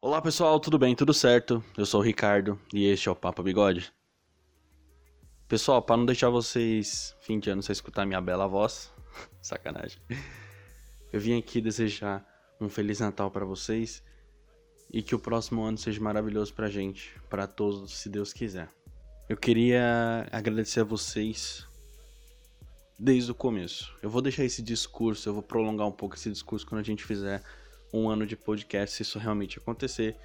Olá pessoal, tudo bem? Tudo certo? Eu sou o Ricardo e este é o Papo Bigode. Pessoal, para não deixar vocês fim de ano sem escutar minha bela voz, sacanagem. Eu vim aqui desejar um feliz Natal para vocês e que o próximo ano seja maravilhoso pra gente, para todos, se Deus quiser. Eu queria agradecer a vocês desde o começo. Eu vou deixar esse discurso, eu vou prolongar um pouco esse discurso quando a gente fizer um ano de podcast, se isso realmente acontecer.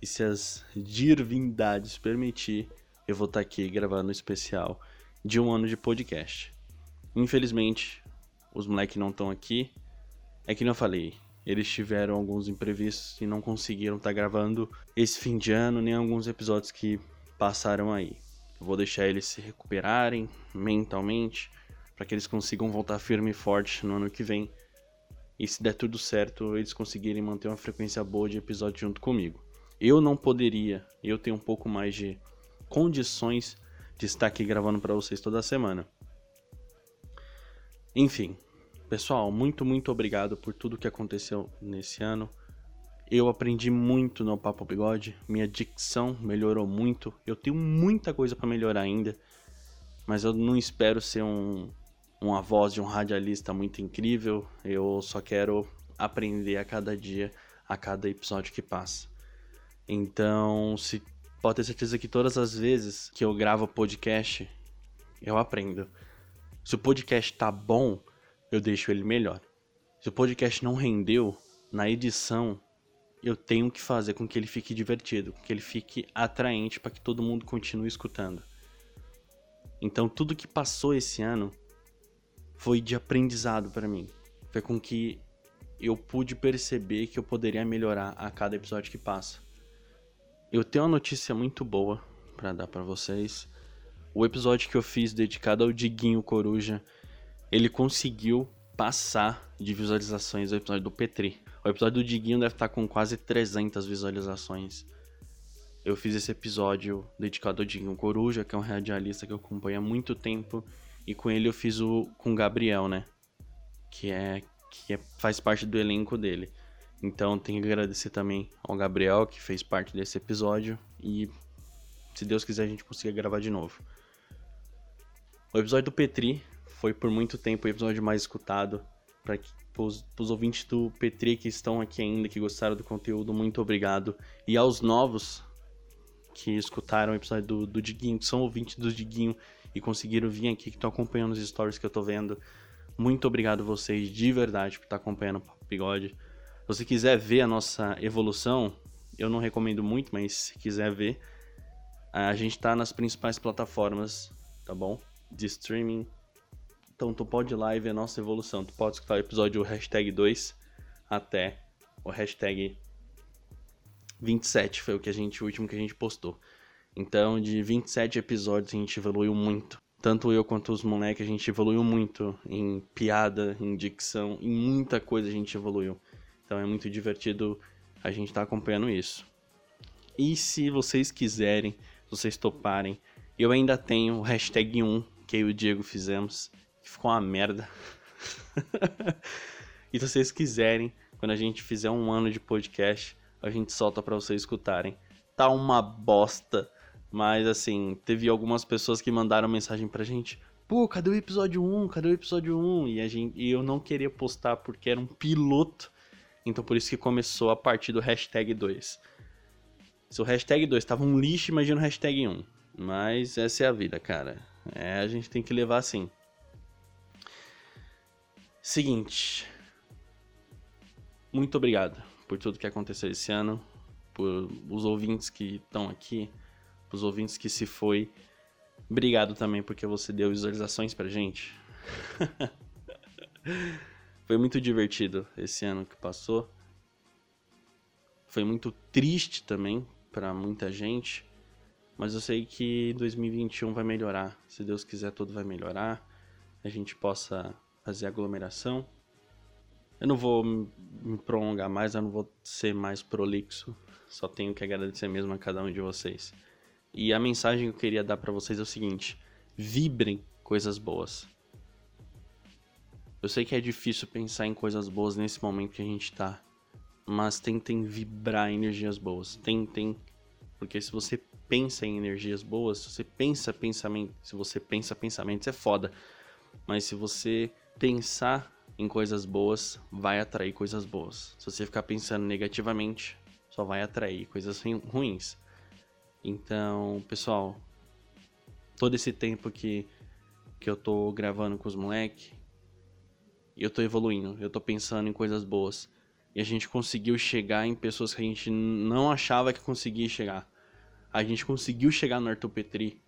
E se as divindades permitir, eu vou estar aqui gravando um especial de um ano de podcast. Infelizmente, os moleques não estão aqui. É que não falei, eles tiveram alguns imprevistos e não conseguiram estar gravando esse fim de ano, nem alguns episódios que passaram aí. Eu vou deixar eles se recuperarem mentalmente, para que eles consigam voltar firme e forte no ano que vem e se der tudo certo, eles conseguirem manter uma frequência boa de episódio junto comigo. Eu não poderia, eu tenho um pouco mais de condições de estar aqui gravando para vocês toda semana. Enfim, pessoal, muito, muito obrigado por tudo que aconteceu nesse ano. Eu aprendi muito no Papo Bigode, minha dicção melhorou muito. Eu tenho muita coisa para melhorar ainda, mas eu não espero ser um uma voz de um radialista muito incrível. Eu só quero aprender a cada dia, a cada episódio que passa. Então, se pode ter certeza que todas as vezes que eu gravo podcast, eu aprendo. Se o podcast tá bom, eu deixo ele melhor. Se o podcast não rendeu, na edição eu tenho que fazer com que ele fique divertido, com que ele fique atraente para que todo mundo continue escutando. Então, tudo que passou esse ano foi de aprendizado para mim. Foi com que eu pude perceber que eu poderia melhorar a cada episódio que passa. Eu tenho uma notícia muito boa para dar para vocês. O episódio que eu fiz dedicado ao Diguinho Coruja, ele conseguiu passar de visualizações do episódio do Petri. O episódio do Diguinho deve estar com quase 300 visualizações. Eu fiz esse episódio dedicado ao Diguinho Coruja, que é um radialista que eu acompanho há muito tempo e com ele eu fiz o com o Gabriel, né? Que é que é, faz parte do elenco dele. Então tenho que agradecer também ao Gabriel que fez parte desse episódio e se Deus quiser a gente consiga gravar de novo. O episódio do Petri foi por muito tempo o episódio mais escutado para os ouvintes do Petri que estão aqui ainda, que gostaram do conteúdo, muito obrigado. E aos novos que escutaram o episódio do, do Diguinho, que são ouvintes do Diguinho e conseguiram vir aqui, que estão acompanhando os stories que eu tô vendo. Muito obrigado vocês de verdade por estar acompanhando o Papo Bigode. Se você quiser ver a nossa evolução, eu não recomendo muito, mas se quiser ver, a gente tá nas principais plataformas, tá bom? De streaming. Então tu pode ir lá e ver a nossa evolução. Tu pode escutar o episódio hashtag 2 até o hashtag 27, foi o que a gente, o último que a gente postou. Então, de 27 episódios, a gente evoluiu muito. Tanto eu quanto os moleques, a gente evoluiu muito em piada, em dicção, em muita coisa a gente evoluiu. Então é muito divertido a gente estar tá acompanhando isso. E se vocês quiserem, se vocês toparem, eu ainda tenho o hashtag 1 que eu e o Diego fizemos, que ficou uma merda. e se vocês quiserem, quando a gente fizer um ano de podcast, a gente solta para vocês escutarem. Tá uma bosta mas assim, teve algumas pessoas que mandaram mensagem pra gente. Pô, cadê o episódio 1? Cadê o episódio 1? E, a gente, e eu não queria postar porque era um piloto. Então por isso que começou a partir do hashtag 2. Se o hashtag 2 tava um lixo, imagina o hashtag 1. Mas essa é a vida, cara. É, a gente tem que levar assim. Seguinte. Muito obrigado por tudo que aconteceu esse ano. Por os ouvintes que estão aqui os ouvintes que se foi. Obrigado também porque você deu visualizações pra gente. Foi muito divertido esse ano que passou. Foi muito triste também para muita gente, mas eu sei que 2021 vai melhorar. Se Deus quiser, tudo vai melhorar. A gente possa fazer aglomeração. Eu não vou me prolongar mais, eu não vou ser mais prolixo. Só tenho que agradecer mesmo a cada um de vocês. E a mensagem que eu queria dar para vocês é o seguinte: vibrem coisas boas. Eu sei que é difícil pensar em coisas boas nesse momento que a gente tá, mas tentem vibrar energias boas. Tentem, porque se você pensa em energias boas, se você pensa pensamento, se você pensa pensamentos é foda. Mas se você pensar em coisas boas, vai atrair coisas boas. Se você ficar pensando negativamente, só vai atrair coisas ruins. Então, pessoal, todo esse tempo que, que eu tô gravando com os moleques, eu tô evoluindo, eu tô pensando em coisas boas. E a gente conseguiu chegar em pessoas que a gente não achava que conseguia chegar. A gente conseguiu chegar no Arthur Petri.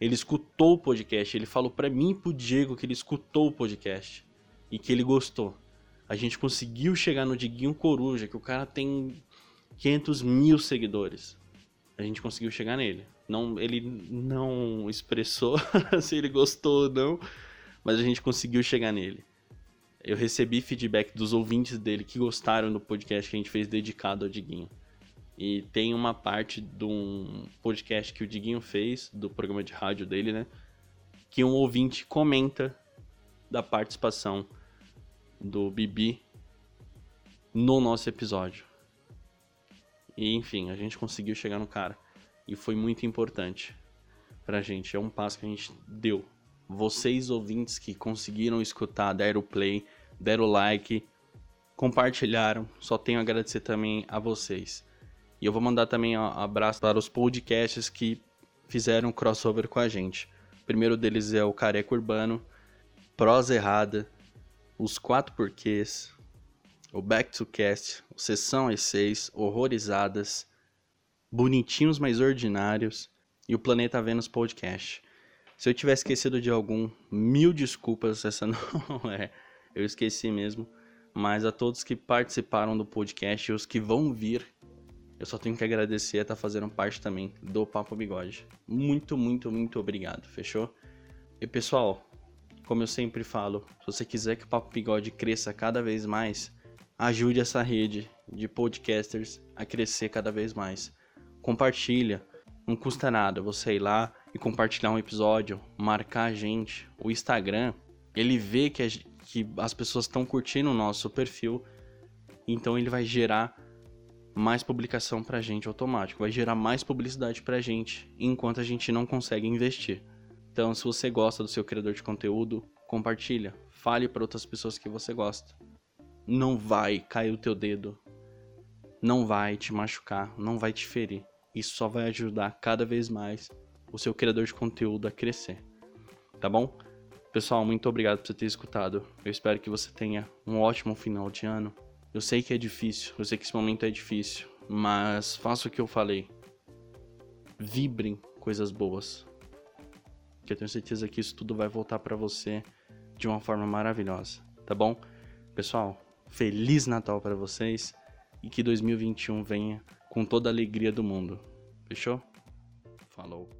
Ele escutou o podcast, ele falou para mim e pro Diego que ele escutou o podcast e que ele gostou. A gente conseguiu chegar no Diguinho Coruja, que o cara tem 500 mil seguidores. A gente conseguiu chegar nele. Não, ele não expressou se ele gostou ou não, mas a gente conseguiu chegar nele. Eu recebi feedback dos ouvintes dele que gostaram do podcast que a gente fez dedicado ao Diguinho. E tem uma parte de um podcast que o Diguinho fez, do programa de rádio dele, né? Que um ouvinte comenta da participação do Bibi no nosso episódio. E enfim, a gente conseguiu chegar no cara. E foi muito importante pra gente. É um passo que a gente deu. Vocês ouvintes que conseguiram escutar, deram play, deram like, compartilharam. Só tenho a agradecer também a vocês. E eu vou mandar também um abraço para os podcasts que fizeram crossover com a gente. O primeiro deles é o Careca Urbano, Prosa Errada, os quatro porquês, o Back to Cast, o Sessão E6, Horrorizadas, Bonitinhos Mais Ordinários e o Planeta Vênus Podcast. Se eu tiver esquecido de algum, mil desculpas, essa não é, eu esqueci mesmo. Mas a todos que participaram do podcast e os que vão vir, eu só tenho que agradecer a estar tá fazendo parte também do Papo Bigode. Muito, muito, muito obrigado, fechou? E pessoal, como eu sempre falo, se você quiser que o Papo Bigode cresça cada vez mais, ajude essa rede de podcasters a crescer cada vez mais. Compartilha, não custa nada você ir lá e compartilhar um episódio, marcar a gente. O Instagram, ele vê que, a, que as pessoas estão curtindo o nosso perfil, então ele vai gerar mais publicação pra gente automático, vai gerar mais publicidade pra gente, enquanto a gente não consegue investir. Então, se você gosta do seu criador de conteúdo, compartilha, fale para outras pessoas que você gosta. Não vai cair o teu dedo, não vai te machucar, não vai te ferir. Isso só vai ajudar cada vez mais o seu criador de conteúdo a crescer. Tá bom? Pessoal, muito obrigado por você ter escutado. Eu espero que você tenha um ótimo final de ano. Eu sei que é difícil, eu sei que esse momento é difícil, mas faça o que eu falei. Vibrem coisas boas que eu tenho certeza que isso tudo vai voltar para você de uma forma maravilhosa, tá bom? Pessoal, feliz Natal para vocês e que 2021 venha com toda a alegria do mundo. Fechou? Falou.